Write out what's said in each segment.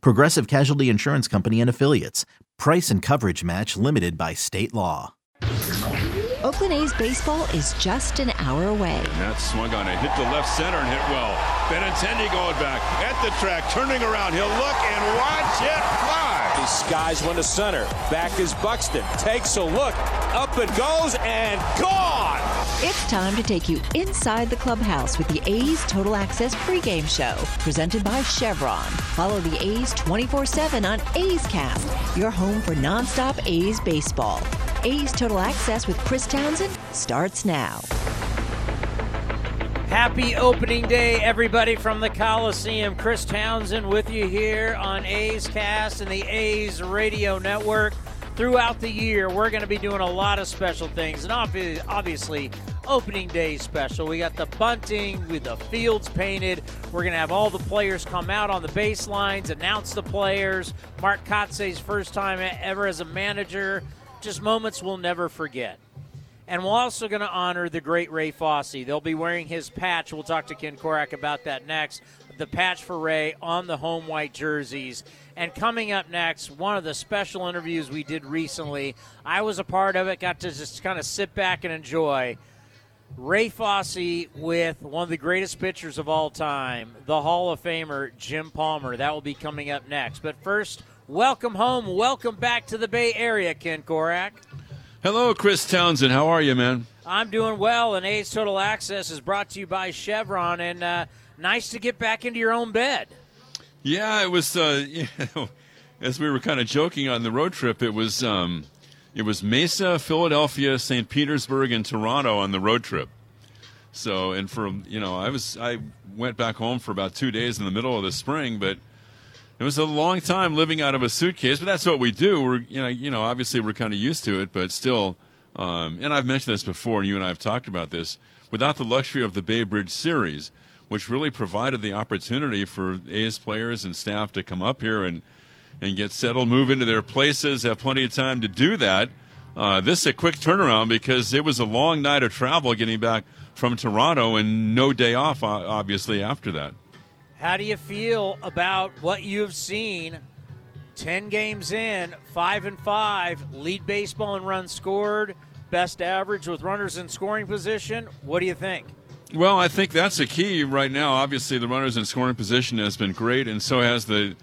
Progressive Casualty Insurance Company and Affiliates. Price and coverage match limited by state law. Oakland A's baseball is just an hour away. And that swung on it, hit the left center and hit well. Benintendi going back at the track, turning around. He'll look and watch it fly. He skies one to center. Back is Buxton. Takes a look. Up it goes and gone. It's time to take you inside the clubhouse with the A's Total Access pregame show, presented by Chevron. Follow the A's 24 7 on A's Cast, your home for nonstop A's baseball. A's Total Access with Chris Townsend starts now. Happy opening day, everybody from the Coliseum. Chris Townsend with you here on A's Cast and the A's Radio Network. Throughout the year, we're going to be doing a lot of special things, and obviously, opening day special. We got the bunting with the fields painted. We're going to have all the players come out on the baselines, announce the players. Mark Kotsay's first time ever as a manager. Just moments we'll never forget. And we're also going to honor the great Ray Fosse. They'll be wearing his patch. We'll talk to Ken Korach about that next. The patch for Ray on the home white jerseys. And coming up next, one of the special interviews we did recently. I was a part of it, got to just kind of sit back and enjoy. Ray Fosse with one of the greatest pitchers of all time, the Hall of Famer Jim Palmer. That will be coming up next. But first, welcome home. Welcome back to the Bay Area, Ken Korach. Hello, Chris Townsend. How are you, man? I'm doing well, and A's Total Access is brought to you by Chevron, and uh, nice to get back into your own bed. Yeah, it was. Uh, you know, as we were kind of joking on the road trip, it was um, it was Mesa, Philadelphia, St. Petersburg, and Toronto on the road trip. So, and for you know, I was I went back home for about two days in the middle of the spring, but it was a long time living out of a suitcase. But that's what we do. We're you know you know obviously we're kind of used to it, but still. Um, and I've mentioned this before, and you and I have talked about this. Without the luxury of the Bay Bridge series, which really provided the opportunity for A's players and staff to come up here and and get settled, move into their places, have plenty of time to do that. Uh, this is a quick turnaround because it was a long night of travel getting back from Toronto and no day off, obviously, after that. How do you feel about what you've seen? 10 games in, 5 and 5, lead baseball and runs scored, best average with runners in scoring position. What do you think? Well, I think that's the key right now. Obviously, the runners in scoring position has been great, and so has the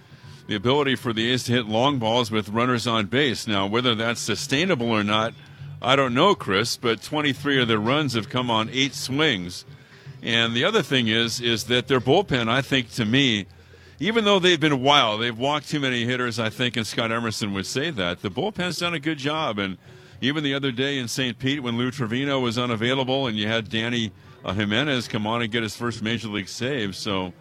the ability for the A's to hit long balls with runners on base. Now, whether that's sustainable or not, I don't know, Chris. But 23 of their runs have come on eight swings, and the other thing is is that their bullpen, I think, to me, even though they've been wild, they've walked too many hitters. I think, and Scott Emerson would say that the bullpen's done a good job. And even the other day in St. Pete, when Lou Trivino was unavailable, and you had Danny uh, Jimenez come on and get his first major league save, so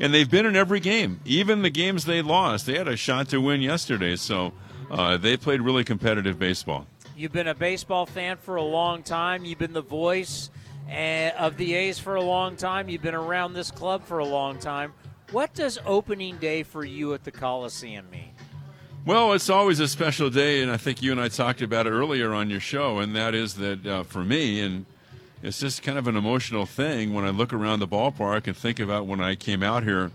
and they've been in every game, even the games they lost. They had a shot to win yesterday, so uh, they played really competitive baseball. You've been a baseball fan for a long time. You've been the voice eh, of the A's for a long time. You've been around this club for a long time. What does opening day for you at the Coliseum mean? Well, it's always a special day, and I think you and I talked about it earlier on your show, and that is that uh, for me, and it's just kind of an emotional thing. When I look around the ballpark and think about when I came out here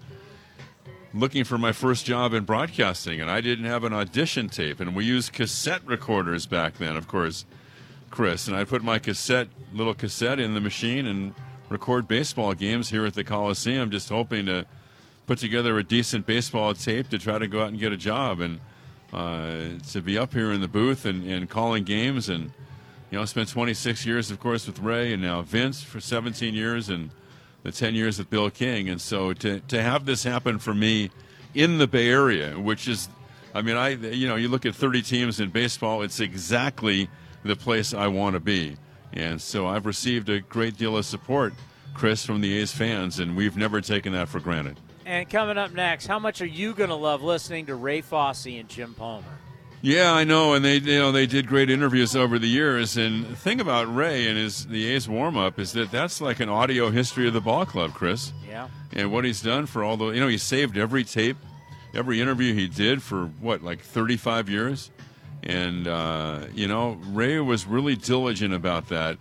looking for my first job in broadcasting, and I didn't have an audition tape, and we used cassette recorders back then, of course, Chris, and I put my cassette, little cassette, in the machine and record baseball games here at the Coliseum, just hoping to put together a decent baseball tape to try to go out and get a job, and uh, to be up here in the booth and, and calling games and you know, spent 26 years, of course, with Ray, and now Vince for 17 years, and the 10 years with Bill King. And so to to have this happen for me in the Bay Area, which is, I mean, I you know, you look at 30 teams in baseball, it's exactly the place I want to be. And so I've received a great deal of support, Chris, from the A's fans, and we've never taken that for granted. And coming up next, how much are you going to love listening to Ray Fosse and Jim Palmer? Yeah, I know, and they you know they did great interviews over the years. And the thing about Ray and his the A's warm up is that that's like an audio history of the ball club, Chris. Yeah. And what he's done for all the you know he saved every tape, every interview he did for what like thirty five years, and uh, you know Ray was really diligent about that,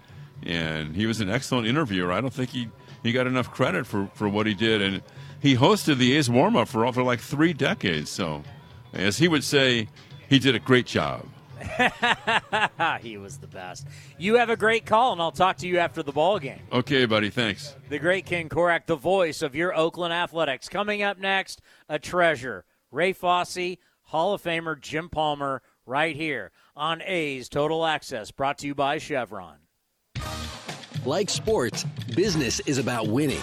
and he was an excellent interviewer. I don't think he he got enough credit for for what he did, and he hosted the A's warm up for for like three decades. So, as he would say he did a great job. he was the best. You have a great call, and I'll talk to you after the ball game. Okay, buddy. Thanks. The great Ken Korach, the voice of your Oakland Athletics. Coming up next, a treasure. Ray Fosse, Hall of Famer Jim Palmer, right here on A's Total Access, brought to you by Chevron. Like sports, business is about winning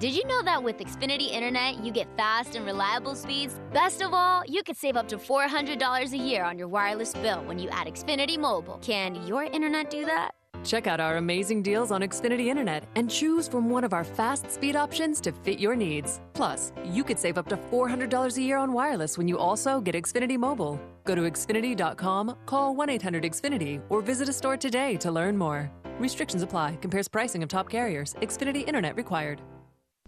Did you know that with Xfinity Internet, you get fast and reliable speeds? Best of all, you could save up to $400 a year on your wireless bill when you add Xfinity Mobile. Can your internet do that? Check out our amazing deals on Xfinity Internet and choose from one of our fast speed options to fit your needs. Plus, you could save up to $400 a year on wireless when you also get Xfinity Mobile. Go to Xfinity.com, call 1 800 Xfinity, or visit a store today to learn more. Restrictions apply. Compares pricing of top carriers. Xfinity Internet required.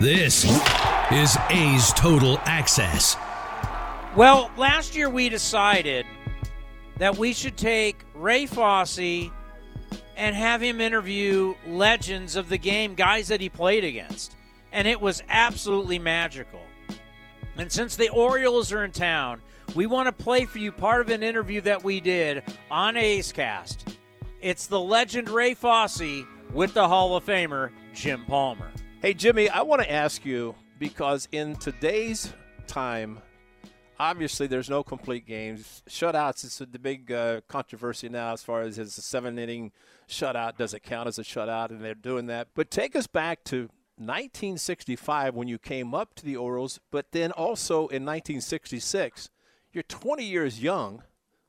This is A's Total Access. Well, last year we decided that we should take Ray Fosse and have him interview legends of the game, guys that he played against. And it was absolutely magical. And since the Orioles are in town, we want to play for you part of an interview that we did on A's Cast. It's the legend Ray Fosse with the Hall of Famer Jim Palmer. Hey, Jimmy, I want to ask you because in today's time, obviously there's no complete games. Shutouts is the big uh, controversy now as far as is a seven inning shutout. Does it count as a shutout? And they're doing that. But take us back to 1965 when you came up to the Orioles, but then also in 1966. You're 20 years young.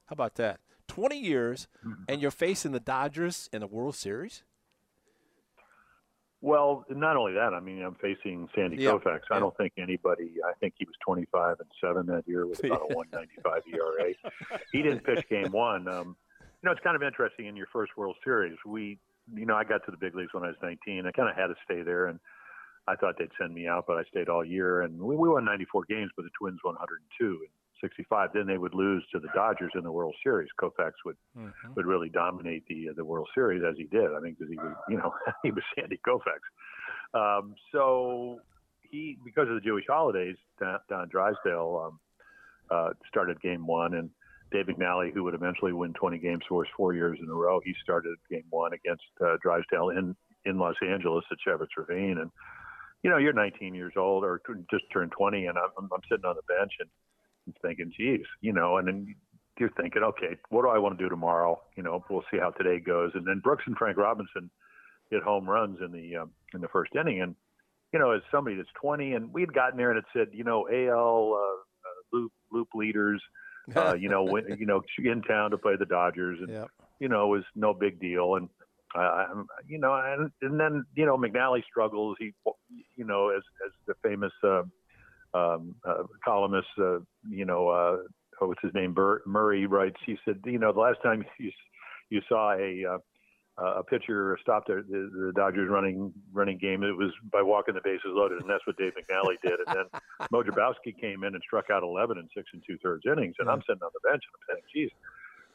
How about that? 20 years, and you're facing the Dodgers in the World Series? Well, not only that, I mean, I'm facing Sandy Yeah, Koufax. I yeah. don't think anybody. I think he was 25 and seven that year with about a 195 ERA. He didn't pitch Game One. Um, you know, it's kind of interesting in your first World Series. We, you know, I got to the big leagues when I was 19. I kind of had to stay there, and I thought they'd send me out, but I stayed all year. And we, we won 94 games, but the Twins won 102 and 65. Then they would lose to the Dodgers in the World Series. Koufax would would really dominate the the World Series as he did. I think because he was, you know, he was Sandy Koufax. Um, so he, because of the Jewish holidays, Don, Don Drysdale um, uh, started Game One, and Dave McNally, who would eventually win 20 games for us four years in a row, he started Game One against uh, Drysdale in in Los Angeles at Chavez Ravine, and you know, you're 19 years old or just turned 20, and I'm, I'm sitting on the bench and Thinking, geez, you know, and then you're thinking, okay, what do I want to do tomorrow? You know, we'll see how today goes. And then Brooks and Frank Robinson hit home runs in the um, in the first inning, and you know, as somebody that's 20, and we'd gotten there and it said, you know, AL uh, uh, loop loop leaders, Uh, you know, when, you know, in town to play the Dodgers, and Yep. you know, it was no big deal. And uh, you know, and, and then you know, McNally struggles. He, you know, as as the famous uh, um, uh, columnist, uh, you know, uh, what's his name, Bur- Murray writes. He said, you know, the last time you you saw a uh, a pitcher stop the, the, the Dodgers running running game, it was by walking the bases loaded, and that's what Dave McNally did. And then Moe Drabowsky came in and struck out 11 in six and two thirds innings, and I'm sitting on the bench and I'm saying, geez,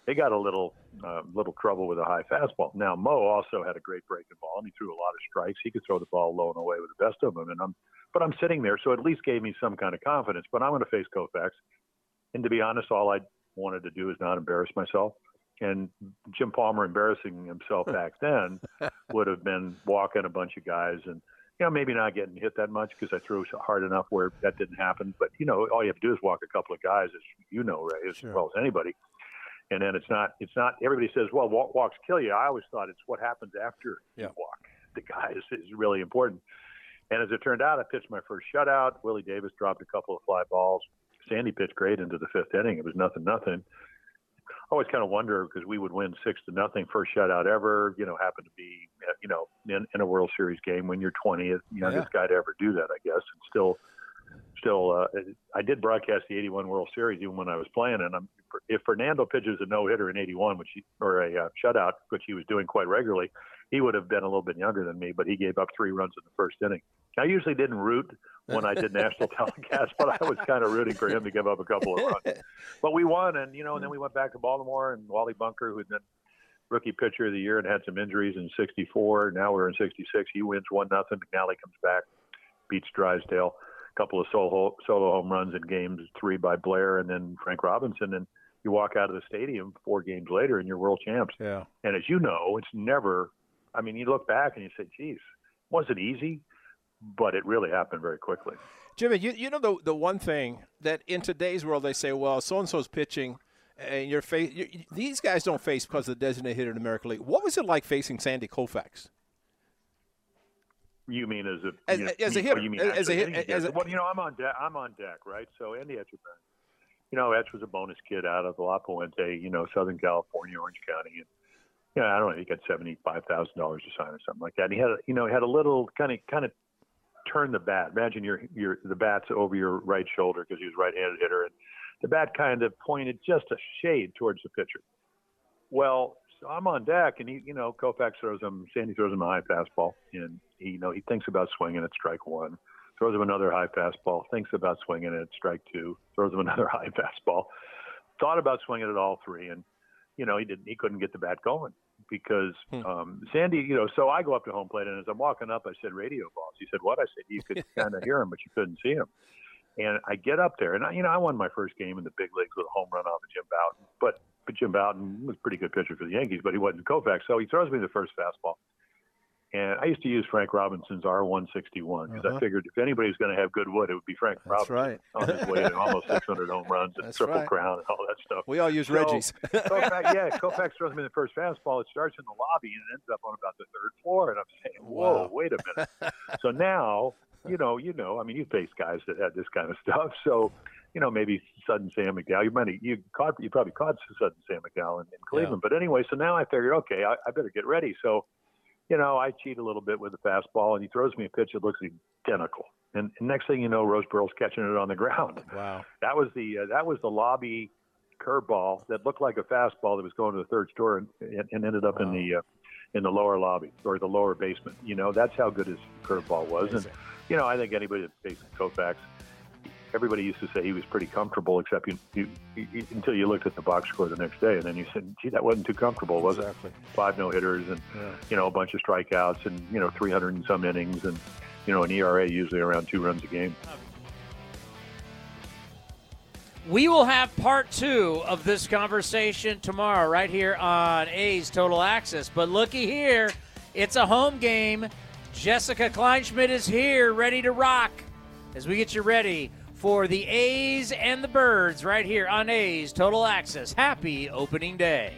they got a little uh, little trouble with a high fastball. Now Mo also had a great breaking ball, and he threw a lot of strikes. He could throw the ball low and away with the best of them, and I'm but I'm sitting there, so at least gave me some kind of confidence. But I'm going to face Koufax, and to be honest, all I wanted to do is not embarrass myself. And Jim Palmer embarrassing himself back then would have been walking a bunch of guys and you know maybe not getting hit that much because I threw hard enough where that didn't happen. But you know all you have to do is walk a couple of guys, as you know, Ray, as well as anybody. And then it's not it's not everybody says well walk, walks kill you. I always thought it's what happens after you walk the guys is really important. And as it turned out, I pitched my first shutout. Willie Davis dropped a couple of fly balls. Sandy pitched great into the fifth inning. It was nothing nothing. I always kind of wonder because we would win six to nothing, first shutout ever. You know, happened to be you know in, in a World Series game when you're 20th, youngest guy to ever do that, I guess. And still, still, uh, I did broadcast the '81 World Series even when I was playing. And I'm, if Fernando pitches a no hitter in '81, which he, or a uh, shutout, which he was doing quite regularly, he would have been a little bit younger than me. But he gave up three runs in the first inning. I usually didn't root when I did national telecast, but I was kind of rooting for him to give up a couple of runs. But we won, and you know, and then mm. we went back to Baltimore, and Wally Bunker, who had been rookie pitcher of the year and had some injuries in '64. Now we're in '66. He wins one nothing. McNally comes back, beats Drysdale. A couple of solo solo home runs in games three by Blair, and then Frank Robinson, and you walk out of the stadium four games later, and you're world champs. Yeah. And as you know, it's never. I mean, you look back and you say, "Geez, was it easy?" But it really happened very quickly. Jimmy, you, you know the the one thing that in today's world they say, well, so and so's pitching, and you're face you, these guys don't face because of the designated hitter in American League. What was it like facing Sandy Koufax? You mean as a As- you know, as a hitter, You mean as a actually hit- hitting as a- well, you know, I'm on deck. I'm on deck, right? So Andy Etchebarren, you know, Etch was a bonus kid out of La Puente, you know, Southern California, Orange County, and yeah, I don't know, he got seventy five thousand dollars to sign or something like that. And he had, you know, he had a little kind of kind of turn the bat. Imagine your your the bat's over your right shoulder because he was right-handed hitter, and the bat kind of pointed just a shade towards the pitcher. Well, so I'm on deck, and he, you know, Koufax throws him, Sandy throws him a high fastball, and he, you know, he thinks about swinging at strike one, throws him another high fastball, thinks about swinging at strike two, throws him another high fastball, thought about swinging at all three, and you know, he didn't, he couldn't get the bat going because um, Sandy, you know, so I go up to home plate, and as I'm walking up, I said, "Radio balls." He said, "What?" I said, "You could kind of hear him, but you couldn't see him." And I get up there, and I, you know, I won my first game in the big leagues with a home run off of Jim Bouton. But, but Jim Bouton was a pretty good pitcher for the Yankees, but he wasn't Koufax. So he throws me the first fastball. And I used to use Frank Robinson's R161 because Uh-huh. I figured if anybody was going to have good wood, it would be Frank That's Robinson right. on his way to almost 600 home runs and That's triple right. crown and all that stuff. We all use So, Reggie's. Koufax, yeah, Koufax throws me the first fastball. It starts in the lobby and it ends up on about the third floor. And I'm saying, whoa, Wow. wait a minute. so now, you know, you know, I mean, you face guys that had this kind of stuff. So, you know, maybe Sudden Sam McDowell. You might you caught you probably caught Sudden Sam McDowell in, in Cleveland. But anyway, so now I figured, okay, I, I better get ready. So, you know, I cheat a little bit with the fastball, and he throws me a pitch that looks identical. And, and next thing you know, Roseboro's catching it on the ground. Wow. That was the uh, that was the lobby curveball that looked like a fastball that was going to the third store and, and, ended up in the uh, in the lower lobby or the lower basement. You know, that's how good his curveball was. And you know, I think anybody that faced Koufax, everybody used to say he was pretty comfortable, except you, you, you until you looked at the box score the next day, and then you said, "Gee, that wasn't too comfortable, was Exactly. it?" Five no hitters and you know a bunch of strikeouts and you know 300 and some innings and you know an ERA usually around two runs a game. We will have part two of this conversation tomorrow, right here on A's Total Access. But looky here, it's a home game. Jessica Kleinschmidt is here, ready to rock as we get you ready for the A's and the Birds right here on A's Total Access. Happy opening day.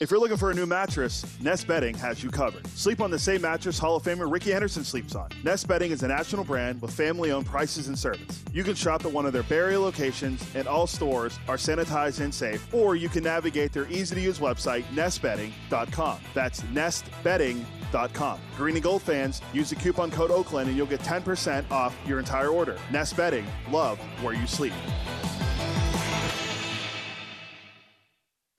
If you're looking for a new mattress, Nest Bedding has you covered. Sleep on the same mattress Hall of Famer Rickey Henderson sleeps on. Nest Bedding is a national brand with family owned prices and service. You can shop at one of their Bay Area locations, and all stores are sanitized and safe, or you can navigate their easy to use website, nestbedding.com. That's nestbedding.com. Green and Gold fans, use the coupon code Oakland and you'll get 10% off your entire order. Nest Bedding, love where you sleep.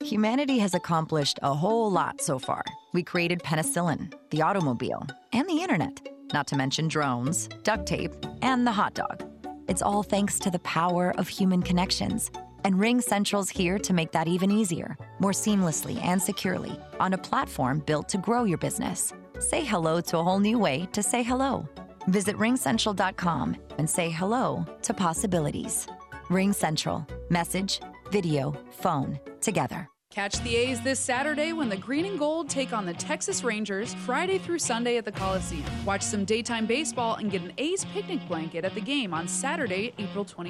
Humanity has accomplished a whole lot so far. We created penicillin, the automobile, and the internet, not to mention drones, duct tape, and the hot dog. It's all thanks to the power of human connections. And RingCentral's here to make that even easier, more seamlessly and securely, on a platform built to grow your business. Say hello to a whole new way to say hello. Visit ringcentral.com and say hello to possibilities. RingCentral. Message, video, phone, together. Catch the A's this Saturday when the Green and Gold take on the Texas Rangers Friday through Sunday at the Coliseum. Watch some daytime baseball and get an A's picnic blanket at the game on Saturday, April 23rd.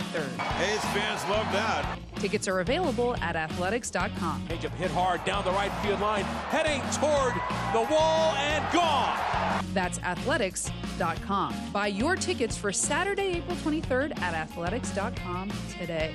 A's fans love that. Tickets are available at athletics.com. Changeup hit hard down the right field line, heading toward the wall and gone. That's athletics.com. Buy your tickets for Saturday, April 23rd at athletics.com today.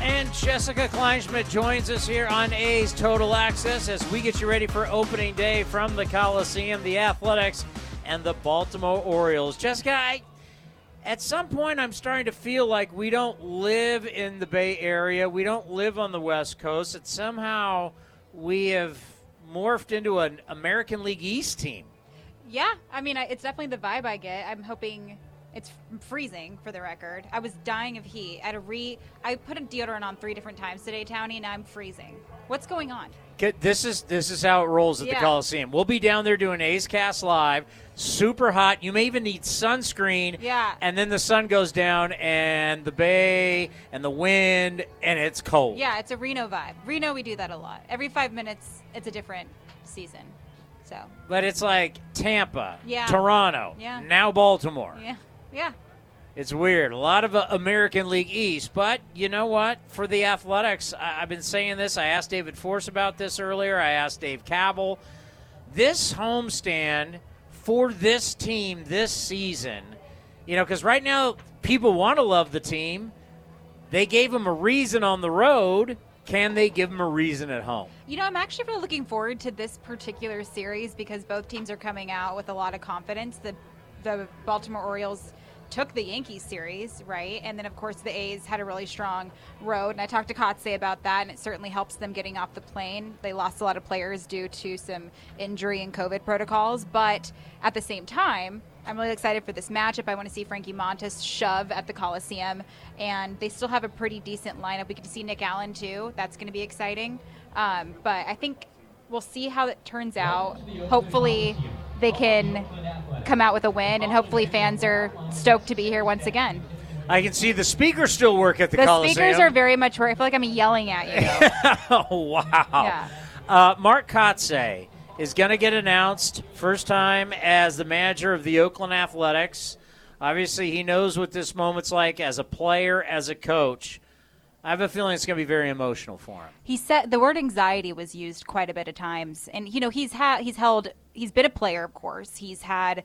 And Jessica Kleinschmidt joins us here on A's Total Access as we get you ready for opening day from the Coliseum, the Athletics, and the Baltimore Orioles. Jessica, I, at some point, I'm starting to feel like we don't live in the Bay Area. We don't live on the West Coast. That somehow we have morphed into an American League East team. Yeah, I mean, it's definitely the vibe I get. I'm hoping it's freezing for the record. I was dying of heat. At a re, I put a deodorant on three different times today, Townie, and I'm freezing. What's going on? Get, this is this is how it rolls at Yeah. the Coliseum. We'll be down there doing A's Cast live, super hot. You may even need sunscreen. Yeah. And then the sun goes down, and the bay, and the wind, and it's cold. Yeah, it's a Reno vibe. Reno, we do that a lot. Every five minutes, it's a different season. So, But it's like Tampa, Yeah. Toronto, Yeah. now Baltimore. yeah, yeah. It's weird. A lot of uh, American League East, but you know what? For the Athletics, I- I've been saying this. I asked David Forst about this earlier. I asked Dave Kaval. This homestand for this team this season, you know, because right now people want to love the team. They gave them a reason on the road. Can they give them a reason at home? You know, I'm actually really looking forward to this particular series because both teams are coming out with a lot of confidence. The the Baltimore Orioles took the Yankees series, right? And then of course the A's had a really strong road. And I talked to Kotsay about that and it certainly helps them getting off the plane. They lost a lot of players due to some injury and COVID protocols, but at the same time, I'm really excited for this matchup. I want to see Frankie Montas shove at the Coliseum, and they still have a pretty decent lineup. We get to see Nick Allen too. That's going to be exciting. Um, but I think we'll see how it turns out. Hopefully, they can come out with a win, and hopefully, fans are stoked to be here once again. I can see the speakers still work at the, The Coliseum. speakers are very much where I feel like I'm yelling at you. oh wow! Yeah. Uh, Mark Kotsay is going to get announced first time as the manager of the Oakland Athletics. Obviously, he knows what this moment's like as a player, as a coach. I have a feeling it's going to be very emotional for him. he said the word anxiety was used quite a bit of times and you know he's had he's held he's been a player of course he's had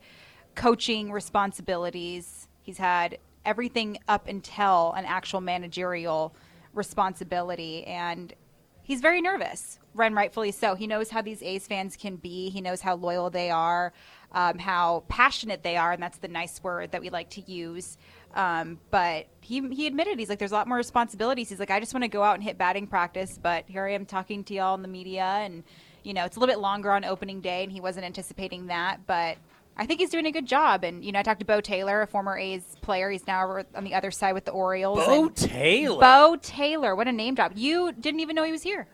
coaching responsibilities he's had everything up until an actual managerial responsibility and he's very nervous Ren, rightfully so. He knows how these A's fans can be. He knows how loyal they are, um, how passionate they are, and that's the nice word that we like to use. Um, but he he admitted he's like, there's a lot more responsibilities. He's like, I just want to go out and hit batting practice, but here I am talking to y'all in the media, and you know, it's a little bit longer on opening day, and he wasn't anticipating that, but. I think he's doing a good job, and you know, I talked to Beau Taylor, a former A's player. He's now on the other side with the Orioles. Beau Taylor? Beau Taylor, what a name drop! You didn't even know he was here.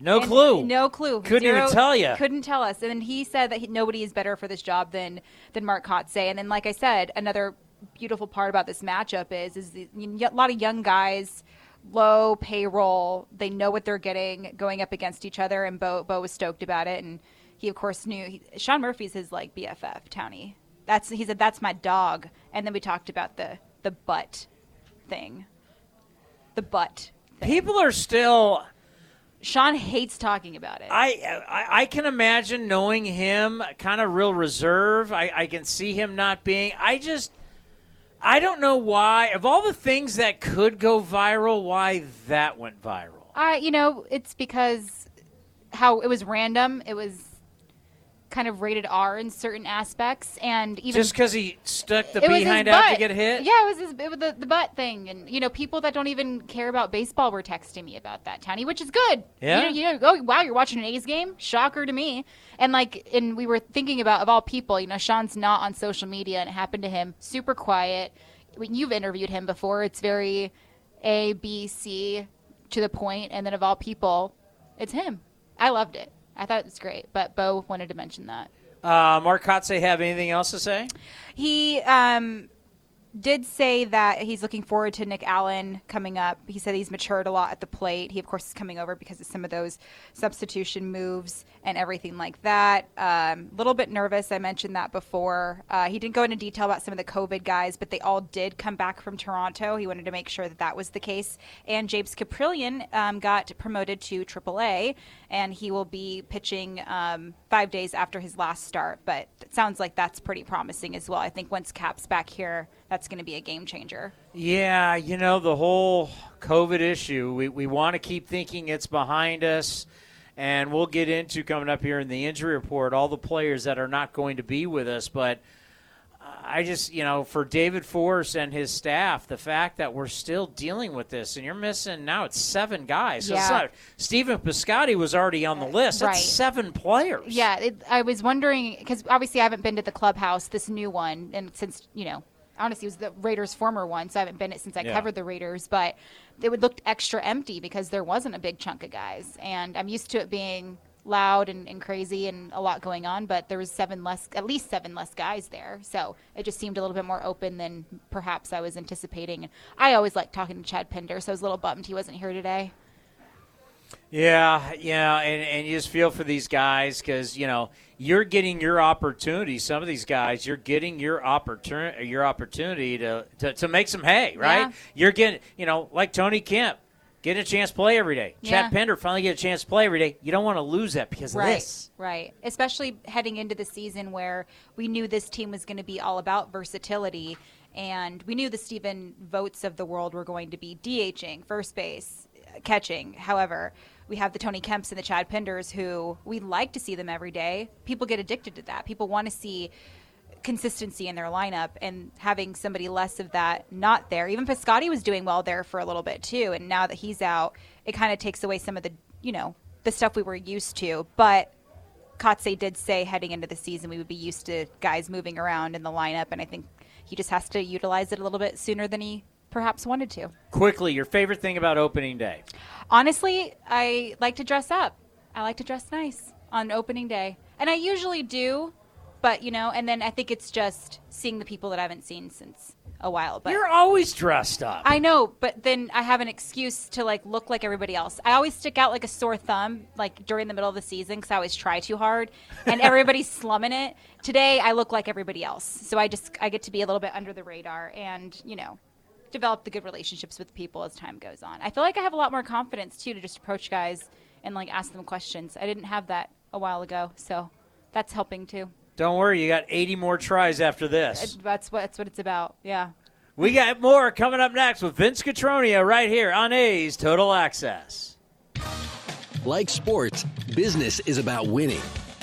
No And- clue. No clue. Couldn't even tell you. Couldn't tell us. And then he said that he, nobody is better for this job than than Mark Kotsay. And then, like I said, another beautiful part about this matchup is is the, a lot of young guys, low payroll. They know what they're getting going up against each other. And Beau Beau was stoked about it. And he of course knew he, Sean Murphy's his like BFF Townie. That's he said that's my dog. And then we talked about the the butt thing. The butt. People are still. Sean hates talking about it. I, I I can imagine knowing him, kind of real reserve. I, I can see him not being. I just. I don't know why. Of all the things that could go viral, why that went viral. I, you know, it's because how it was random. It was kind of rated R in certain aspects, and even Just because he stuck the it was his behind out to get hit. Yeah, it was his, it was the, the butt thing, and you know, people that don't even care about baseball were texting me about that, Tony, which is good. Yeah. you know, you know, oh wow, you're watching an A's game, shocker to me. And like, and we were thinking about of all people, you know, Sean's not on social media, and it happened to him, super quiet. When you've interviewed him before, it's very A, B, C to the point, and then of all people, it's him. I loved it. I thought it was great, but Beau wanted to mention that. Uh, Mark Kotsay have anything else to say? He um, did say that he's looking forward to Nick Allen coming up. He said he's matured a lot at the plate. He, of course, is coming over because of some of those substitution moves and everything like that. A um, little bit nervous. I mentioned that before. Uh, he didn't go into detail about some of the COVID guys, but they all did come back from Toronto. He wanted to make sure that that was the case. And James Kaprielian um, got promoted to AAA, and he will be pitching um, five days after his last start. But it sounds like that's pretty promising as well. I think once Cap's back here, that's going to be a game changer. Yeah, you know, the whole COVID issue, we, we want to keep thinking it's behind us. And we'll get into coming up here in the injury report all the players that are not going to be with us. But I just, you know, for David Forst and his staff, the fact that we're still dealing with this, and you're missing now it's seven guys. So it's Yeah. not, Stephen Piscotty was already on the list. That's right. seven players. Yeah, it, I was wondering because obviously I haven't been to the clubhouse, this new one, and since you know, honestly, it was the Raiders' former one, so I haven't been it since I Yeah. covered the Raiders. But it would look extra empty because there wasn't a big chunk of guys, and I'm used to it being loud and, and crazy and a lot going on. But there was seven less, at least seven less guys there, so it just seemed a little bit more open than perhaps I was anticipating. And I always like talking to Chad Pinder, so I was a little bummed he wasn't here today. Yeah, yeah, and, and you just feel for these guys because you know you're getting your opportunity. Some of these guys, you're getting your opportunity, your opportunity to, to, to make some hay, right? Yeah. You're getting, you know, like Tony Kemp, getting a chance to play every day. Yeah. Chad Pinder finally get a chance to play every day. You don't want to lose that because of right, this. Right. Especially heading into the season where we knew this team was going to be all about versatility. And we knew the Stephen Vogts of the world were going to be DHing, first base, catching. However, we have the Tony Kemps and the Chad Pinders who we like to see them every day. People get addicted to that. People want to see consistency in their lineup and having somebody less of that not there. Even Piscotty was doing well there for a little bit too, and now that he's out, it kind of takes away some of the you know the stuff we were used to. But Kotsay did say heading into the season we would be used to guys moving around in the lineup, and I think he just has to utilize it a little bit sooner than he perhaps wanted to. Quickly, your favorite thing about opening day? Honestly, I like to dress up. I like to dress nice on opening day. And I usually do, but you know, and then I think it's just seeing the people that I haven't seen since a while. But You're always dressed up. I know, but then I have an excuse to like look like everybody else. I always stick out like a sore thumb, like during the middle of the season, because I always try too hard, and everybody's slumming it. Today, I look like everybody else, so I just I get to be a little bit under the radar, and you know, develop the good relationships with people as time goes on. I feel like I have a lot more confidence too to just approach guys and like ask them questions. I didn't have that a while ago, so that's helping too. Don't worry, you got 80 more tries after this. That's what that's what it's about. Yeah. We got more coming up next with Vince Cotroneo right here on A's Total Access. Like sports, business is about winning.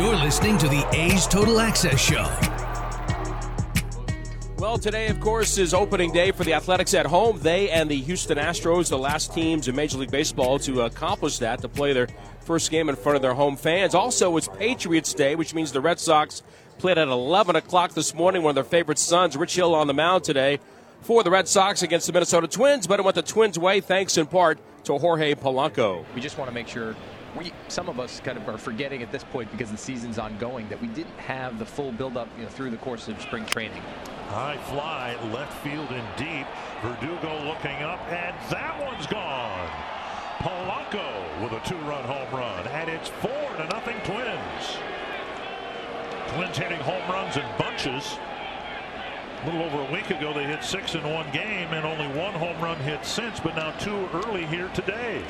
You're listening to the A's Total Access Show. Well, today, of course, is opening day for the Athletics at home. They and the Houston Astros, the last teams in Major League Baseball to accomplish that, to play their first game in front of their home fans. Also, it's Patriots Day, which means the Red Sox played at 11 o'clock this morning. One of their favorite sons, Rich Hill, on the mound today for the Red Sox against the Minnesota Twins, but it went the Twins' way thanks in part to Jorge Polanco. We just want to make sure we some of us kind of are forgetting at this point because the season's ongoing that we didn't have the full buildup you know, through the course of spring training. High fly, left field and deep. Verdugo looking up, and that one's gone. Polanco with a two-run home run, and it's four to nothing Twins. Twins hitting home runs in bunches. A little over a week ago, they hit six in one game, and only one home run hit since, but now two early here today.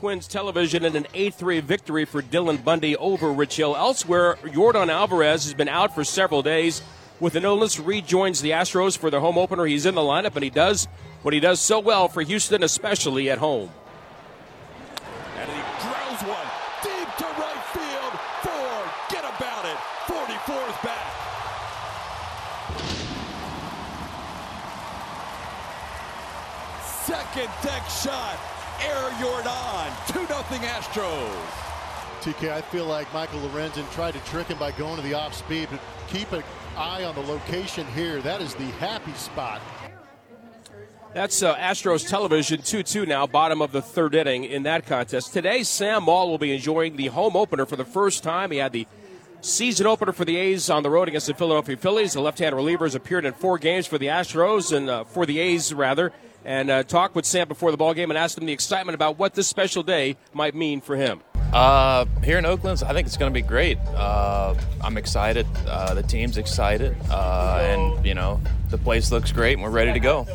Twins television in an 8-3 victory for Dylan Bundy over Rich Hill. Elsewhere, Yordan Alvarez has been out for several days with an illness. Rejoins the Astros for their home opener. He's in the lineup, and he does what he does so well for Houston, especially at home. And he drills one deep to right field. Forget about it. 44 is back. Second deck shot. Air Jordan. 2 nothing Astros. TK, I feel like Michael Lorenzen tried to trick him by going to the off speed, but keep an eye on the location here. That is the happy spot. That's uh, Astros television 2 2 now, bottom of the third inning in that contest. Today, Sam Moll will be enjoying the home opener for the first time. He had the season opener for the A's on the road against the Philadelphia Phillies. The left hand reliever has appeared in four games for the Astros and uh, for the A's, rather. And uh, talked with Sam before the ball game and asked him the excitement about what this special day might mean for him. Uh, here in Oakland, I think it's going to be great. Uh, I'm excited. Uh, the team's excited, uh, and you know the place looks great, and we're ready to go.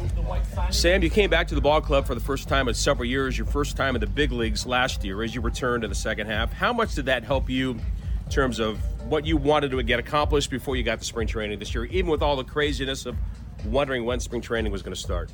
Sam, you came back to the ball club for the first time in several years. Your first time in the big leagues last year, as you returned to the second half. How much did that help you in terms of what you wanted to get accomplished before you got to spring training this year, even with all the craziness of wondering when spring training was going to start?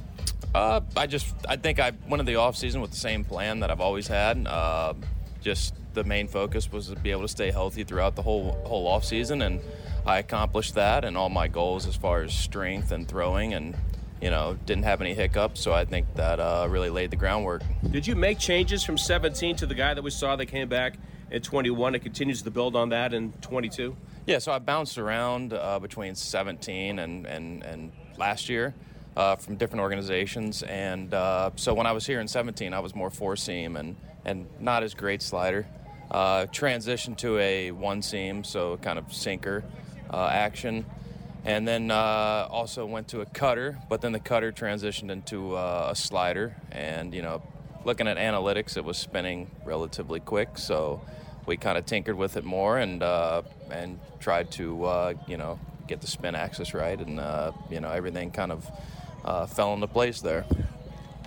Uh, I just I think I went into the off season with the same plan that I've always had. Uh, just the main focus was to be able to stay healthy throughout the whole whole off season, and I accomplished that and all my goals as far as strength and throwing, and you know didn't have any hiccups. So I think that uh, really laid the groundwork. Did you make changes from 17 to the guy that we saw that came back at 21 and continues to build on that in 22? Yeah, so I bounced around uh, between 17 and, and, and last year uh, from different organizations. And uh, so when I was here in 17, I was more four seam and, and not as great slider. Uh, transitioned to a one seam, so kind of sinker uh, action, and then uh, also went to a cutter. But then the cutter transitioned into uh, a slider, and you know, looking at analytics, it was spinning relatively quick, so we kind of tinkered with it more and and tried to you know get the spin axis right, and you know everything kind of fell into place there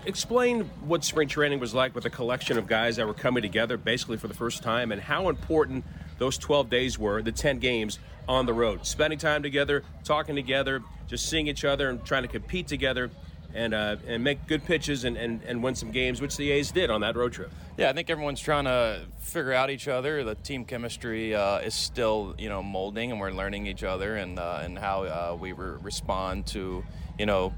explain what spring training was like with a collection of guys that were coming together basically for the first time and how important those 12 days were, the 10 games on the road. Spending time together, talking together, just seeing each other and trying to compete together and uh, and make good pitches and, and, and win some games, which the A's did on that road trip. Yeah, I think everyone's trying to figure out each other. The team chemistry uh, is still you know molding, and we're learning each other and uh, and how uh, we re- respond to you know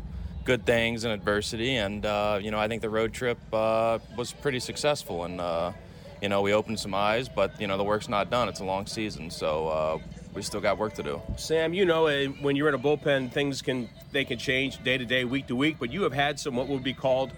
good things and adversity. And uh, you know, I think the road trip uh, was pretty successful, and uh, you know, we opened some eyes. But you know, the work's not done. It's a long season, so uh, we still got work to do. Sam, you know, uh, when you're in a bullpen, things can they can change day to day, week to week. But you have had some what would be called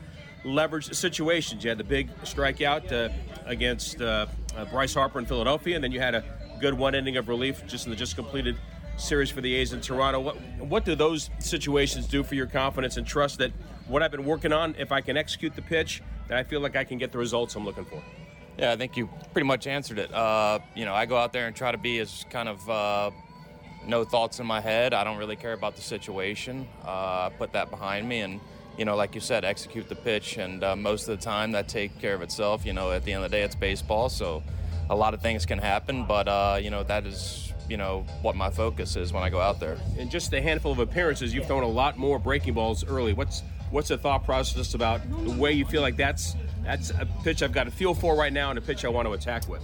leverage situations. You had the big strikeout uh, against Bryce Harper in Philadelphia, and then you had a good one inning of relief just in the just completed series for the A's in Toronto. What what do those situations do for your confidence and trust that what I've been working on, if I can execute the pitch, that I feel like I can get the results I'm looking for? Yeah, I think you pretty much answered it. Uh, you know, I go out there and try to be as kind of uh, no thoughts in my head. I don't really care about the situation. Uh, put that behind me and you know, like you said, execute the pitch. And uh, most of the time, that takes care of itself. You know, at the end of the day, it's baseball, so a lot of things can happen. But uh, you know, that is you know what my focus is when I go out there. In just a handful of appearances, you've thrown a lot more breaking balls early. What's what's the thought process about the way you feel like that's that's a pitch I've got a feel for right now and a pitch I want to attack with?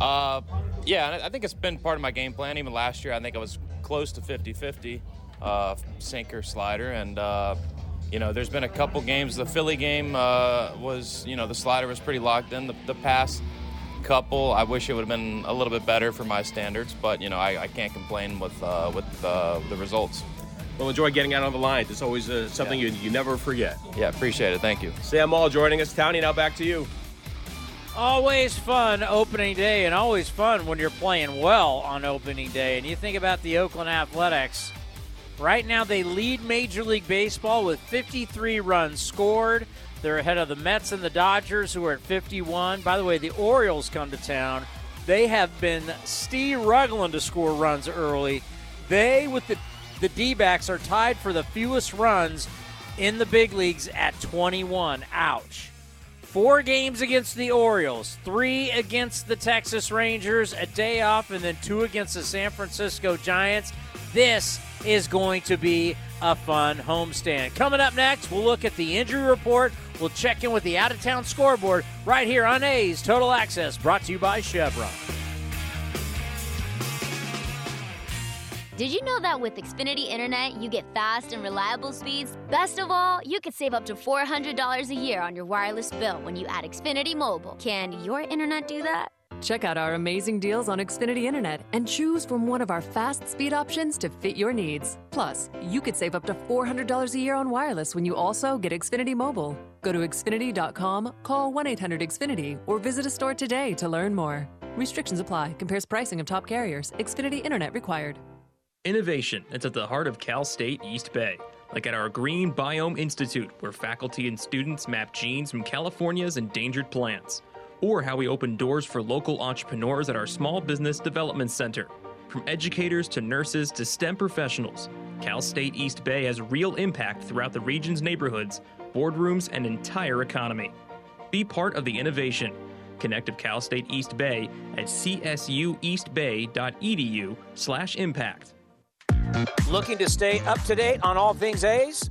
Uh, yeah, I think it's been part of my game plan. Even last year, I think I was close to 50-50 uh, sinker slider, and uh, you know, there's been a couple games. The Philly game uh, was, you know, the slider was pretty locked in. The, the past couple. I wish it would have been a little bit better for my standards, but you know I, I can't complain with uh, with uh, the results. Well, enjoy getting out on the line. It's always uh, something yeah. you, you never forget. Yeah, appreciate it. Thank you. Sam Moll joining us. Townie, now back to you. Always fun opening day, and always fun when you're playing well on opening day. And you think about the Oakland Athletics. Right now, they lead Major League Baseball with 53 runs scored. They're ahead of the Mets and the Dodgers, who are at 51. By the way, the Orioles come to town. They have been struggling to score runs early. They, with the, the D backs, are tied for the fewest runs in the big leagues at 21. Ouch. Four games against the Orioles, three against the Texas Rangers, a day off, and then two against the San Francisco Giants. This is going to be a fun homestand. Coming up next, we'll look at the injury report. We'll check in with the out of town scoreboard right here on A's Total Access, brought to you by Chevron. Did you know that with Xfinity Internet, you get fast and reliable speeds? Best of all, you could save up to $400 a year on your wireless bill when you add Xfinity Mobile. Can your internet do that? Check out our amazing deals on Xfinity Internet and choose from one of our fast speed options to fit your needs. Plus, you could save up to $400 a year on wireless when you also get Xfinity Mobile. Go to Xfinity.com, call 1 800 Xfinity, or visit a store today to learn more. Restrictions apply. Compares pricing of top carriers. Xfinity Internet required. Innovation is at the heart of Cal State East Bay like at our Green Biome Institute, where faculty and students map genes from California's endangered plants or how we open doors for local entrepreneurs at our Small Business Development Center. From educators to nurses to STEM professionals, Cal State East Bay has real impact throughout the region's neighborhoods, boardrooms, and entire economy. Be part of the innovation. Connect with Cal State East Bay at csueastbay.edu slash impact. Looking to stay up to date on all things A's?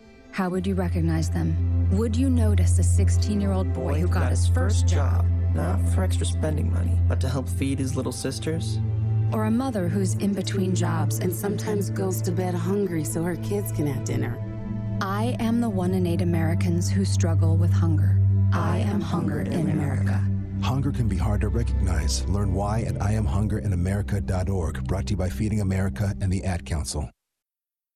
how would you recognize them? Would you notice a 16 year old boy who got his first job not for extra spending money, but to help feed his little sisters. Or a mother who's in between jobs and sometimes goes to bed hungry so her kids can have dinner. I am the one in eight Americans who struggle with hunger. I am hungered in America. Hunger can be hard to recognize. Learn why at IamHungerInAmerica.org, brought to you by Feeding America and the Ad Council.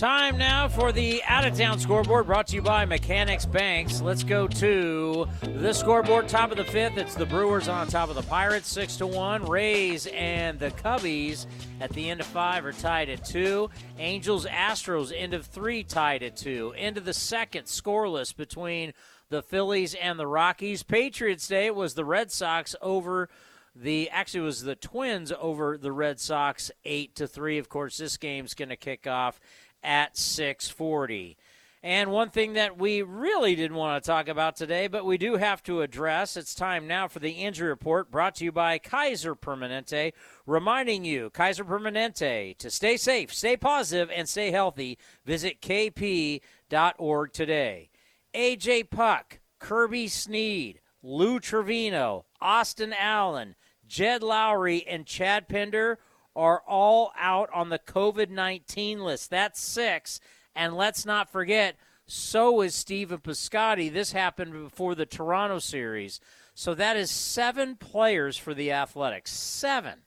Time now for the out of town scoreboard brought to you by Mechanics Banks. Let's go to the scoreboard, top of the fifth. It's the Brewers on top of the Pirates, six to one. Rays and the Cubbies at the end of five are tied at two. Angels, Astros, end of three, tied at two. End of the second, scoreless between the Phillies and the Rockies. Patriots Day was the Red Sox over the actually was the Twins over the Red Sox eight to three. Of course, this game's going to kick off at 640. And one thing that we really didn't want to talk about today, but we do have to address, it's time now for the injury report brought to you by Kaiser Permanente, reminding you, Kaiser Permanente, to stay safe, stay positive, and stay healthy. Visit kp.org today. AJ Puk, Kirby Snead, Lou Trivino, Austin Allen, Jed Lowrie, and Chad Pinder are all out on the COVID 19 list. That's six. And let's not forget, so is Stephen Piscotty. This happened before the Toronto series. So that is seven players for the Athletics. Seven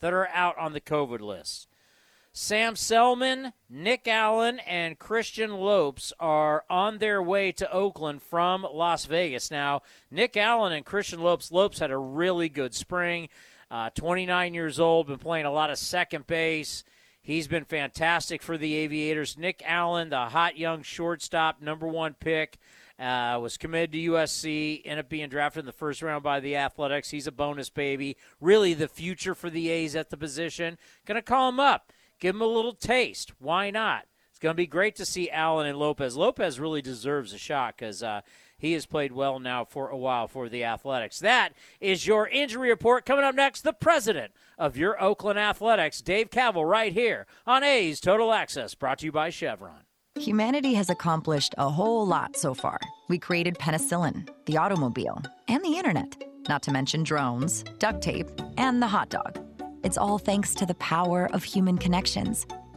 that are out on the COVID list. Sam Selman, Nick Allen, and Christian Lopes are on their way to Oakland from Las Vegas. Now, Nick Allen and Christian Lopes, Lopes had a really good spring. Uh, 29 years old, been playing a lot of second base. He's been fantastic for the Aviators. Nick Allen, the hot young shortstop, number one pick, uh, was committed to USC, ended up being drafted in the first round by the Athletics. He's a bonus baby. Really the future for the A's at the position. Going to call him up, give him a little taste. Why not? It's going to be great to see Allen and Lopes. Lopes really deserves a shot because uh, he has played well now for a while for the Athletics. That is your injury report. Coming up next, the president of your Oakland Athletics, Dave Kaval, right here on A's Total Access, brought to you by Chevron. Humanity has accomplished a whole lot so far. We created penicillin, the automobile, and the internet, not to mention drones, duct tape, and the hot dog. It's all thanks to the power of human connections.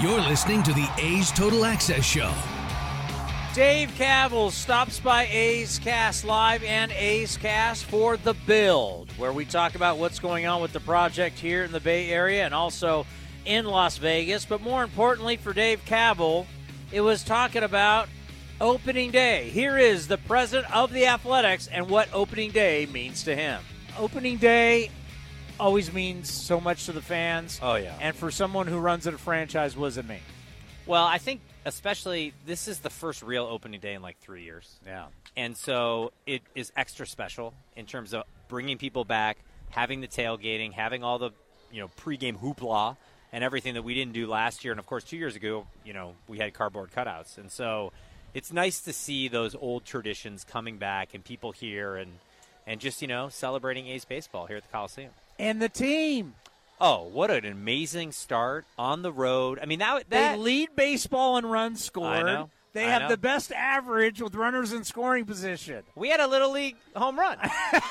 You're listening to the A's Total Access Show. Dave Kaval stops by A's Cast Live and A's Cast for The Build, where we talk about what's going on with the project here in the Bay Area and also in Las Vegas. But more importantly for Dave Kaval, it was talking about opening day. Here is the president of the Athletics and what opening day means to him. Opening day always means so much to the fans. Oh, yeah. And for someone who runs at a franchise, what does it mean? Well, I think especially this is the first real opening day in like three years. Yeah. And so it is extra special in terms of bringing people back, having the tailgating, having all the you know pregame hoopla and everything that we didn't do last year, and of course two years ago, you know, we had cardboard cutouts, and so it's nice to see those old traditions coming back and people here and and just you know celebrating A's baseball here at the Coliseum. And the team. Oh, what an amazing start on the road! I mean, that, that they lead baseball in runs scored. I know. They I have know. the best average with runners in scoring position. We had a little league home run.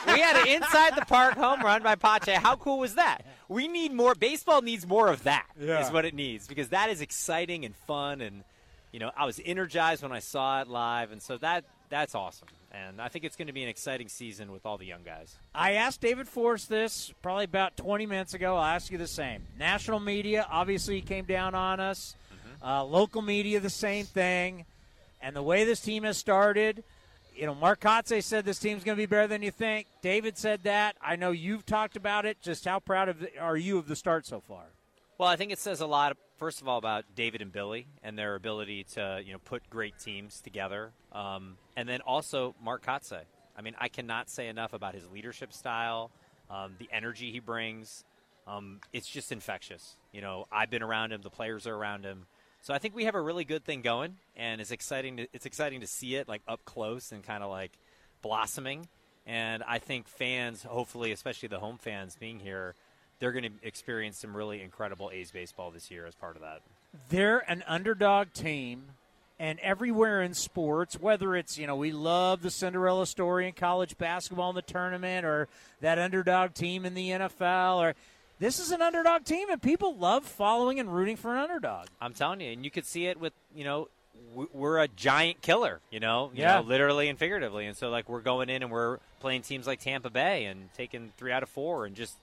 we had an inside the park home run by Pache. How cool was that? We need more. Baseball needs more of that. Is Yeah. what it needs because that is exciting and fun, and you know I was energized when I saw it live, and so that that's awesome. And I think it's going to be an exciting season with all the young guys. I asked David Forst this probably about 20 minutes ago. I'll ask you the same. National media obviously came down on us. Uh, local media, the same thing. And the way this team has started, you know, Mark Kotsay said this team's going to be better than you think. David said that. I know you've talked about it. Just how proud of the, are you of the start so far? Well, I think it says a lot. First of all, about David and Billy and their ability to you know put great teams together, um, and then also Mark Kotsay. I mean, I cannot say enough about his leadership style, um, the energy he brings. Um, it's just infectious. You know, I've been around him. The players are around him. So I think we have a really good thing going, and it's exciting. To, it's exciting to see it like up close and kind of like blossoming. And I think fans, hopefully, especially the home fans being here, they're going to experience some really incredible A's baseball this year as part of that. They're an underdog team, and everywhere in sports, whether it's, you know, we love the Cinderella story in college basketball in the tournament or that underdog team in the NFL, or this is an underdog team, and people love following and rooting for an underdog. I'm telling you, and you could see it with you know we're a giant killer, you know, you Yeah. know, literally and figuratively, and so like we're going in and we're playing teams like Tampa Bay and taking three out of four, and just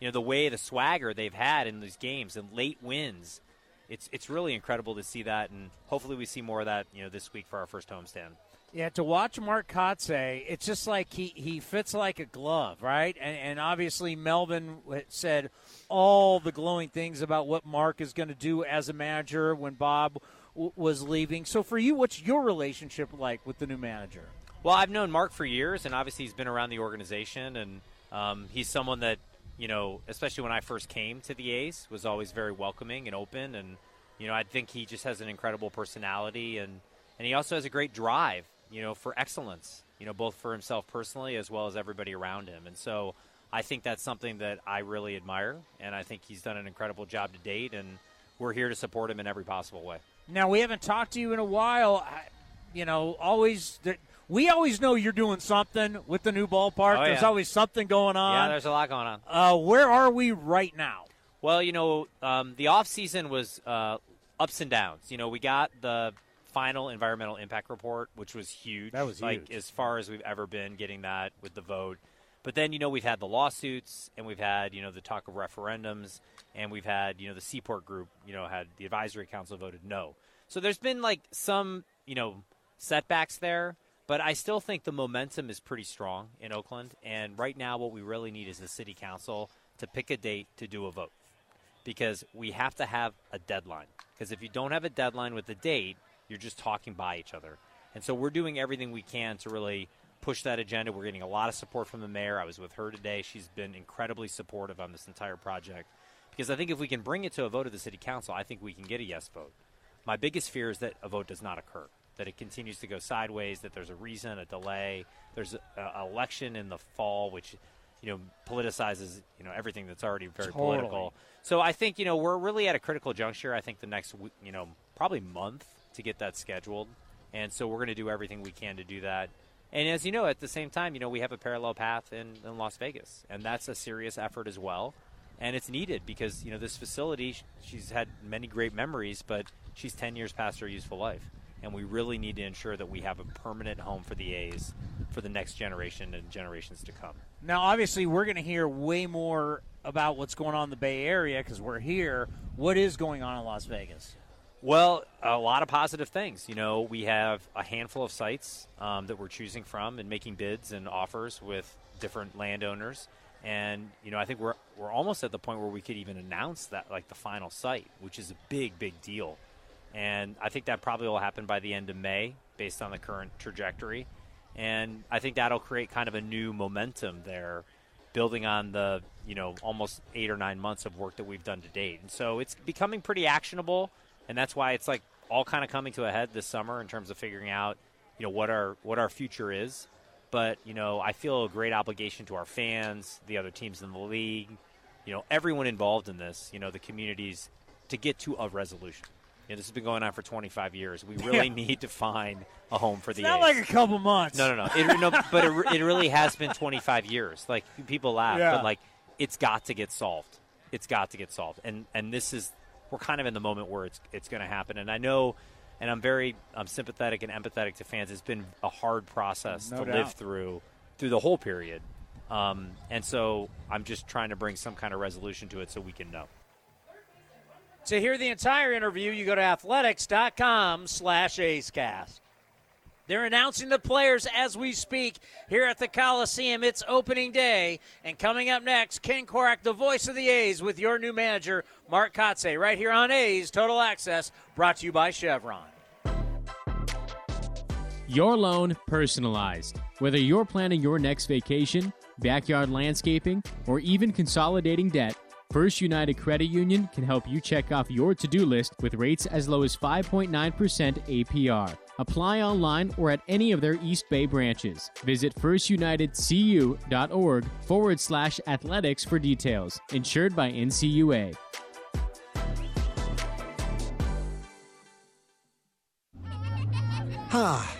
you know the way the swagger they've had in these games and late wins. It's it's really incredible to see that, and hopefully we see more of that you know this week for our first homestand. Yeah, to watch Mark Kotsay, it's just like he, he fits like a glove, right? And, and obviously, Melvin said all the glowing things about what Mark is going to do as a manager when Bob w- was leaving. So, for you, what's your relationship like with the new manager? Well, I've known Mark for years, and obviously he's been around the organization, and um, he's someone that you know, especially when I first came to the A's, was always very welcoming and open, and you know, I think he just has an incredible personality, and and he also has a great drive, you know, for excellence, you know, both for himself personally as well as everybody around him, and so. I think that's something that I really admire, and I think he's done an incredible job to date, and we're here to support him in every possible way. Now, we haven't talked to you in a while. I, you know, always. We always know you're doing something with the new ballpark. Oh, There's always something going on. Yeah, there's a lot going on. Uh, where are we right now? Well, you know, um, the off season was uh, ups and downs. You know, we got the final environmental impact report, which was huge. That was like huge. as far as we've ever been getting that with the vote. But then, you know, we've had the lawsuits and we've had, you know, the talk of referendums and we've had, you know, the Seaport Group, you know, had the advisory council voted no. So there's been like some, you know, setbacks there, but I still think the momentum is pretty strong in Oakland. And right now, what we really need is the city council to pick a date to do a vote because we have to have a deadline. Because if you don't have a deadline with the date, you're just talking by each other. And so we're doing everything we can to really push that agenda. We're getting a lot of support from the mayor. I was with her today. She's been incredibly supportive on this entire project. Because I think if we can bring it to a vote of the city council, I think we can get a yes vote. My biggest fear is that a vote does not occur, that it continues to go sideways, that there's a reason, a delay. There's an election in the fall, which you know politicizes you know everything that's already very Totally. political. So I think you know we're really at a critical juncture. I think the next you know probably month to get that scheduled, and so we're going to do everything we can to do that. And as you know, at the same time, you know we have a parallel path in, in Las Vegas, and that's a serious effort as well. And it's needed because you know this facility. She's had many great memories, but she's ten years past her useful life, and we really need to ensure that we have a permanent home for the A's for the next generation and generations to come. Now, obviously, we're going to hear way more about what's going on in the Bay Area because we're here. What is going on in Las Vegas? Well, a lot of positive things. You know, we have a handful of sites um, that we're choosing from and making bids and offers with different landowners. And you know, I think we're we're almost at the point where we could even announce that like the final site, which is a big, big deal. And I think that probably will happen by the end of May, based on the current trajectory. And I think that'll create kind of a new momentum there, building on the you know almost eight or nine months of work that we've done to date, and so it's becoming pretty actionable, and that's why it's like all kind of coming to a head this summer in terms of figuring out you know what our what our future is. But you know, I feel a great obligation to our fans, the other teams in the league, you know, everyone involved in this, you know, the communities, to get to a resolution. You know, this has been going on for 25 years. We really Yeah. need to find a home for the It's not A's. like a couple months. No, no, no. It, no but it, it really has been 25 years. Like people laugh, Yeah. but like it's got to get solved. It's got to get solved. And and this is we're kind of in the moment where it's it's going to happen. And I know, and I'm very I'm sympathetic and empathetic to fans. It's been a hard process No to doubt. live through through the whole period. Um, and so I'm just trying to bring some kind of resolution to it so we can know. To hear the entire interview, you go to athletics.com slash A'scast. They're announcing the players as we speak here at the Coliseum. It's opening day. And coming up next, Ken Korach, the voice of the A's, with your new manager, Mark Kotsay, right here on A's Total Access, brought to you by Chevron. Your loan personalized. Whether you're planning your next vacation, backyard landscaping, or even consolidating debt, First United Credit Union can help you check off your to do list with rates as low as 5.9% APR. Apply online or at any of their East Bay branches. Visit firstunitedcu.org forward slash athletics for details. Insured by NCUA. Ha,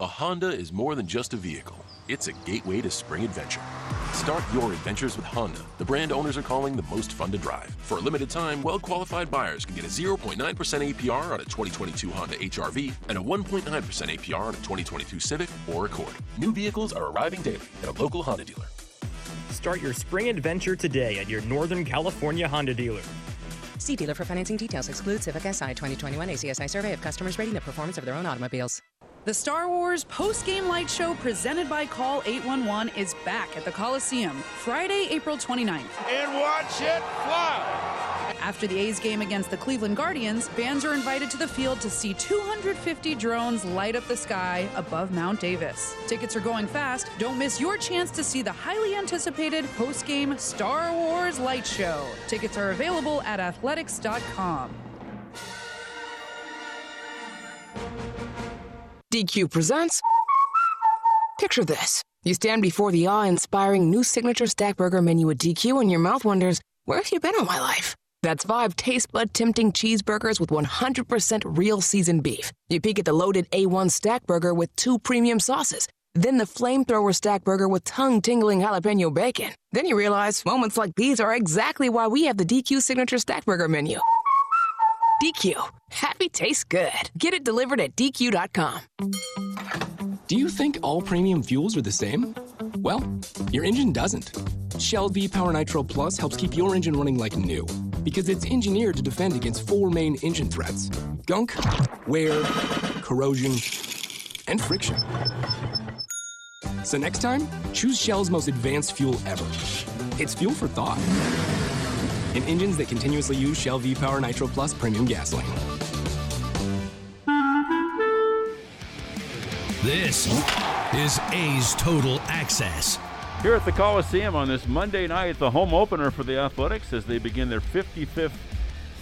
A Honda is more than just a vehicle. It's a gateway to spring adventure. Start your adventures with Honda, the brand owners are calling the most fun to drive. For a limited time, well qualified buyers can get a 0.9% APR on a 2022 Honda HRV and a 1.9% APR on a 2022 Civic or Accord. New vehicles are arriving daily at a local Honda dealer. Start your spring adventure today at your Northern California Honda dealer. See dealer for financing details. Exclude Civic SI 2021 ACSI survey of customers rating the performance of their own automobiles. The Star Wars post game light show presented by Call 811 is back at the Coliseum Friday, April 29th. And watch it fly. After the A's game against the Cleveland Guardians, fans are invited to the field to see 250 drones light up the sky above Mount Davis. Tickets are going fast. Don't miss your chance to see the highly anticipated post game Star Wars light show. Tickets are available at athletics.com. DQ presents. Picture this. You stand before the awe inspiring new signature stack burger menu at DQ, and your mouth wonders, where have you been all my life? That's five taste bud tempting cheeseburgers with 100% real seasoned beef. You peek at the loaded A1 stack burger with two premium sauces. Then the flamethrower stack burger with tongue tingling jalapeno bacon. Then you realize moments like these are exactly why we have the DQ signature stack burger menu. DQ. Happy tastes good. Get it delivered at DQ.com. Do you think all premium fuels are the same? Well, your engine doesn't. Shell V Power Nitro Plus helps keep your engine running like new because it's engineered to defend against four main engine threats gunk, wear, corrosion, and friction. So next time, choose Shell's most advanced fuel ever. It's fuel for thought. In engines that continuously use Shell V Power Nitro Plus premium gasoline. This is A's Total Access. Here at the Coliseum on this Monday night, the home opener for the Athletics as they begin their 55th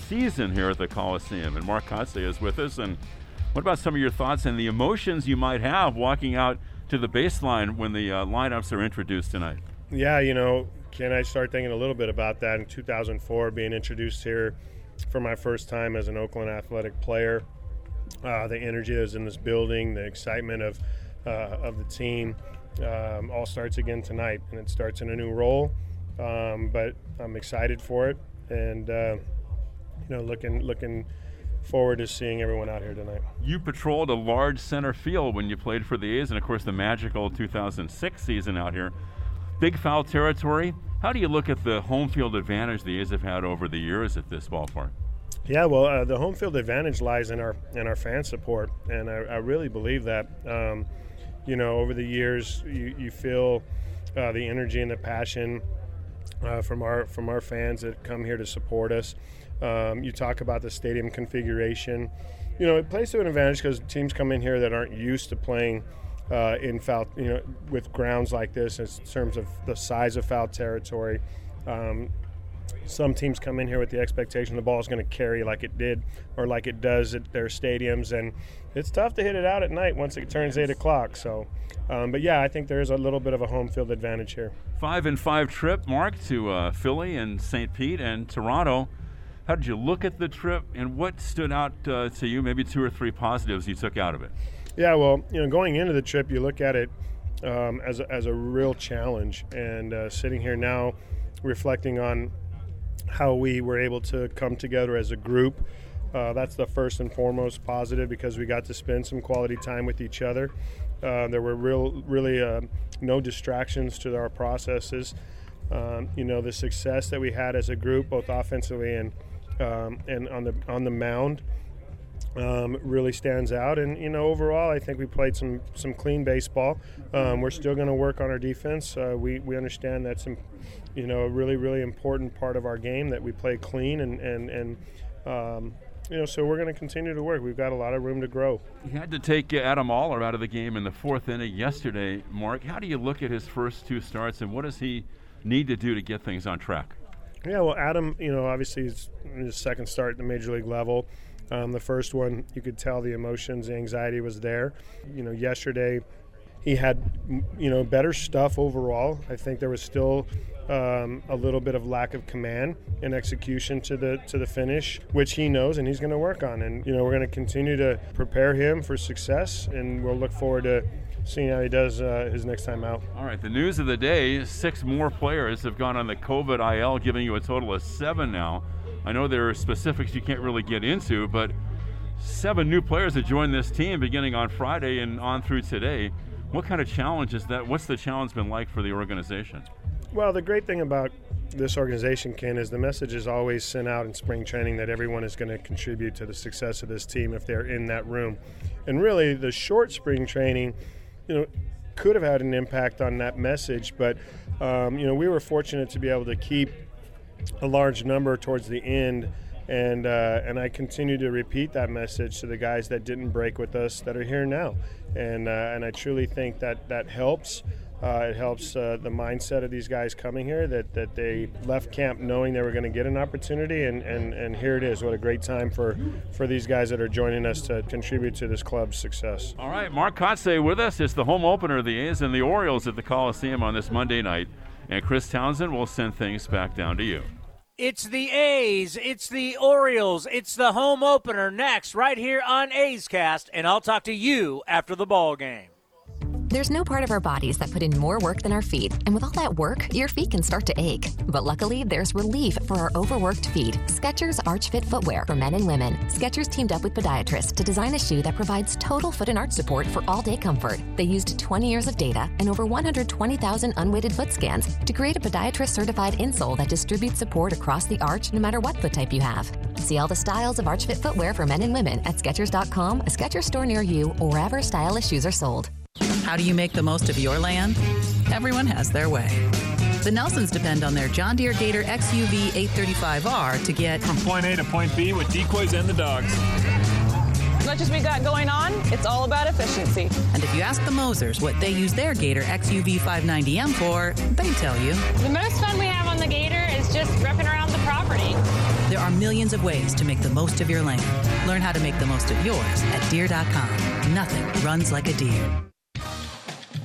season here at the Coliseum. And Mark Kotsay is with us. And what about some of your thoughts and the emotions you might have walking out to the baseline when the uh, lineups are introduced tonight? Yeah, you know, can I start thinking a little bit about that in 2004, being introduced here for my first time as an Oakland athletic player. Uh, the energy that was in this building, the excitement of uh, of the team, um, all starts again tonight, and it starts in a new role. Um, but I'm excited for it, and uh, you know, looking looking forward to seeing everyone out here tonight. You patrolled a large center field when you played for the A's, and of course the magical 2006 season out here. Big foul territory. How do you look at the home field advantage the A's have had over the years at this ballpark? Yeah, well, uh, the home field advantage lies in our in our fan support, and I, I really believe that. Um, you know, over the years, you, you feel uh, the energy and the passion uh, from our from our fans that come here to support us. Um, you talk about the stadium configuration. You know, it plays to an advantage because teams come in here that aren't used to playing uh, in foul, you know, with grounds like this in terms of the size of foul territory. Um, some teams come in here with the expectation the ball is going to carry like it did or like it does at their stadiums, and it's tough to hit it out at night once it turns eight o'clock. So, um, but yeah, I think there is a little bit of a home field advantage here. Five and five trip, Mark, to uh, Philly and St. Pete and Toronto. How did you look at the trip, and what stood out uh, to you? Maybe two or three positives you took out of it. Yeah, well, you know, going into the trip, you look at it um, as a, as a real challenge, and uh, sitting here now, reflecting on how we were able to come together as a group. Uh, that's the first and foremost positive because we got to spend some quality time with each other. Uh, there were real, really uh, no distractions to our processes. Um, you know, the success that we had as a group, both offensively and um, and on the on the mound, um, really stands out. And you know, overall, I think we played some some clean baseball. Um, we're still going to work on our defense. Uh, we we understand that's some, you know a really really important part of our game that we play clean and and and. Um, you know, so we're going to continue to work. We've got a lot of room to grow. You had to take Adam Oller out of the game in the fourth inning yesterday, Mark. How do you look at his first two starts, and what does he need to do to get things on track? Yeah, well, Adam, you know, obviously he's in his second start at the major league level. Um, the first one, you could tell the emotions, the anxiety was there. You know, yesterday he had, you know, better stuff overall. I think there was still um, a little bit of lack of command and execution to the to the finish, which he knows and he's going to work on. And you know, we're going to continue to prepare him for success, and we'll look forward to seeing how he does uh, his next time out. All right, the news of the day: six more players have gone on the COVID IL, giving you a total of seven now. I know there are specifics you can't really get into, but seven new players have joined this team beginning on Friday and on through today. What kind of challenge is that? What's the challenge been like for the organization? Well, the great thing about this organization, Ken, is the message is always sent out in spring training that everyone is going to contribute to the success of this team if they're in that room. And really, the short spring training, you know, could have had an impact on that message, but um, you know, we were fortunate to be able to keep a large number towards the end. And uh, and I continue to repeat that message to the guys that didn't break with us that are here now, and uh, and I truly think that that helps. Uh, it helps uh, the mindset of these guys coming here that, that they left camp knowing they were going to get an opportunity, and, and, and here it is. What a great time for, for these guys that are joining us to contribute to this club's success. All right, Mark Kotsay with us. It's the home opener of the A's and the Orioles at the Coliseum on this Monday night, and Chris Townsend will send things back down to you. It's the A's, it's the Orioles, it's the home opener next, right here on A's Cast, and I'll talk to you after the ball game. There's no part of our bodies that put in more work than our feet, and with all that work, your feet can start to ache. But luckily, there's relief for our overworked feet. Skechers Arch Fit footwear for men and women. Skechers teamed up with podiatrists to design a shoe that provides total foot and arch support for all-day comfort. They used 20 years of data and over 120,000 unweighted foot scans to create a podiatrist-certified insole that distributes support across the arch no matter what foot type you have. See all the styles of Arch Fit footwear for men and women at Skechers.com, a Skechers store near you, or wherever stylish shoes are sold. How do you make the most of your land? Everyone has their way. The Nelsons depend on their John Deere Gator XUV 835R to get from point A to point B with decoys and the dogs. As much as we got going on, it's all about efficiency. And if you ask the Mosers what they use their Gator XUV 590M for, they tell you. The most fun we have on the Gator is just ripping around the property. There are millions of ways to make the most of your land. Learn how to make the most of yours at deere.com. Nothing runs like a Deere.